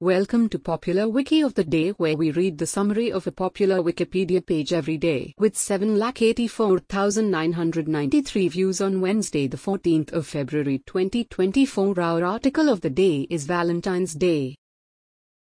Welcome to Popular Wiki of the Day, where we read the summary of a popular Wikipedia page every day. With 7,84,993 views on Wednesday, the 14th of February 2024, our article of the day is Valentine's Day.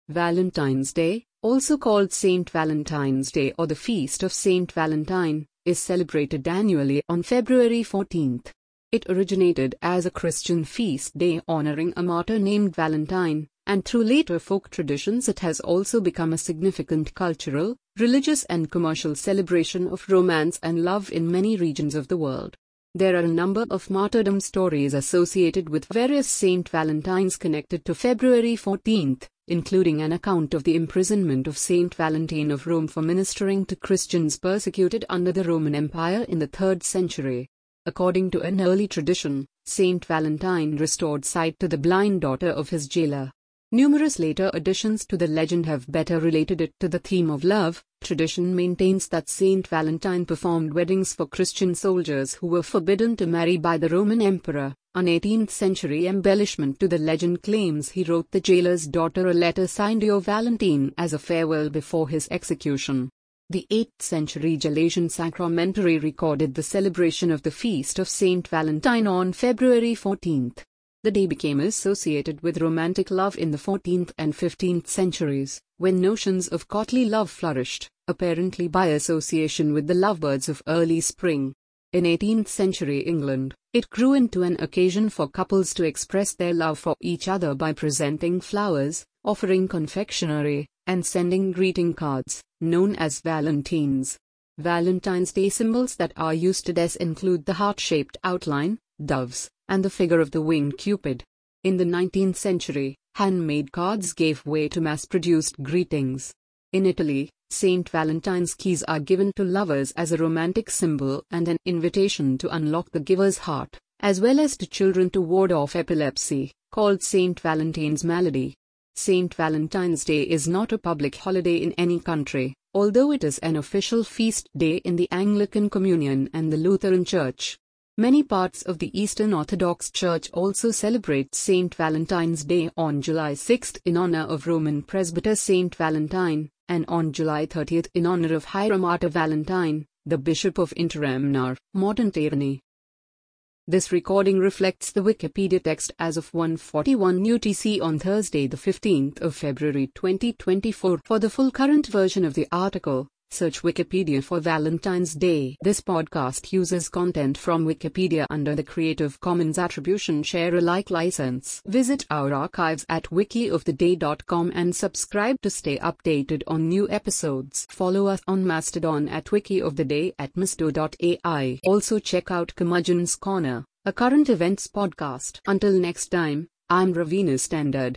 Valentine's Day, also called Saint Valentine's Day or the Feast of Saint Valentine, is celebrated annually on February 14th. It originated as a Christian feast day honoring a martyr named Valentine and through later folk traditions it has also become a significant cultural, religious and commercial celebration of romance and love in many regions of the world. There are a number of martyrdom stories associated with various Saint Valentines connected to February 14th, including an account of the imprisonment of Saint Valentine of Rome for ministering to Christians persecuted under the Roman Empire in the 3rd century. According to an early tradition, Saint Valentine restored sight to the blind daughter of his jailer. Numerous later additions to the legend have better related it to the theme of love. Tradition maintains that Saint Valentine performed weddings for Christian soldiers who were forbidden to marry by the Roman emperor. An 18th century embellishment to the legend claims he wrote the jailer's daughter a letter signed Your Valentine as a farewell before his execution. The 8th century Gelasian Sacramentary recorded the celebration of the feast of Saint Valentine on February 14th. The day became associated with romantic love in the 14th and 15th centuries, when notions of courtly love flourished, apparently by association with the lovebirds of early spring. In 18th century England, it grew into an occasion for couples to express their love for each other by presenting flowers, offering confectionery, and sending greeting cards, known as Valentines. Valentine's Day symbols that are used today include the heart shaped outline, doves, and the figure of the winged Cupid. In the 19th century, handmade cards gave way to mass produced greetings. In Italy, Saint Valentine's keys are given to lovers as a romantic symbol and an invitation to unlock the giver's heart, as well as to children to ward off epilepsy, called Saint Valentine's Malady. Saint Valentine's Day is not a public holiday in any country, although it is an official feast day in the Anglican Communion and the Lutheran Church. Many parts of the Eastern Orthodox Church also celebrate Saint Valentine's Day on July 6 in honor of Roman presbyter Saint Valentine, and on July 30 in honor of Hieromartyr Valentine, the Bishop of Interamna, modern Terni. This recording reflects the Wikipedia text as of 1:41 UTC on Thursday the 15th of February 2024. For the full current version of the article, Search Wikipedia for Valentine's Day. This podcast uses content from Wikipedia under the Creative Commons Attribution Share Alike license. Visit our archives at wikioftheday.com and subscribe to stay updated on new episodes. Follow us on Mastodon at wikioftheday at misto.ai. Also check out Curmudgeon's Corner, a current events podcast. Until next time, I'm Raveena Standard.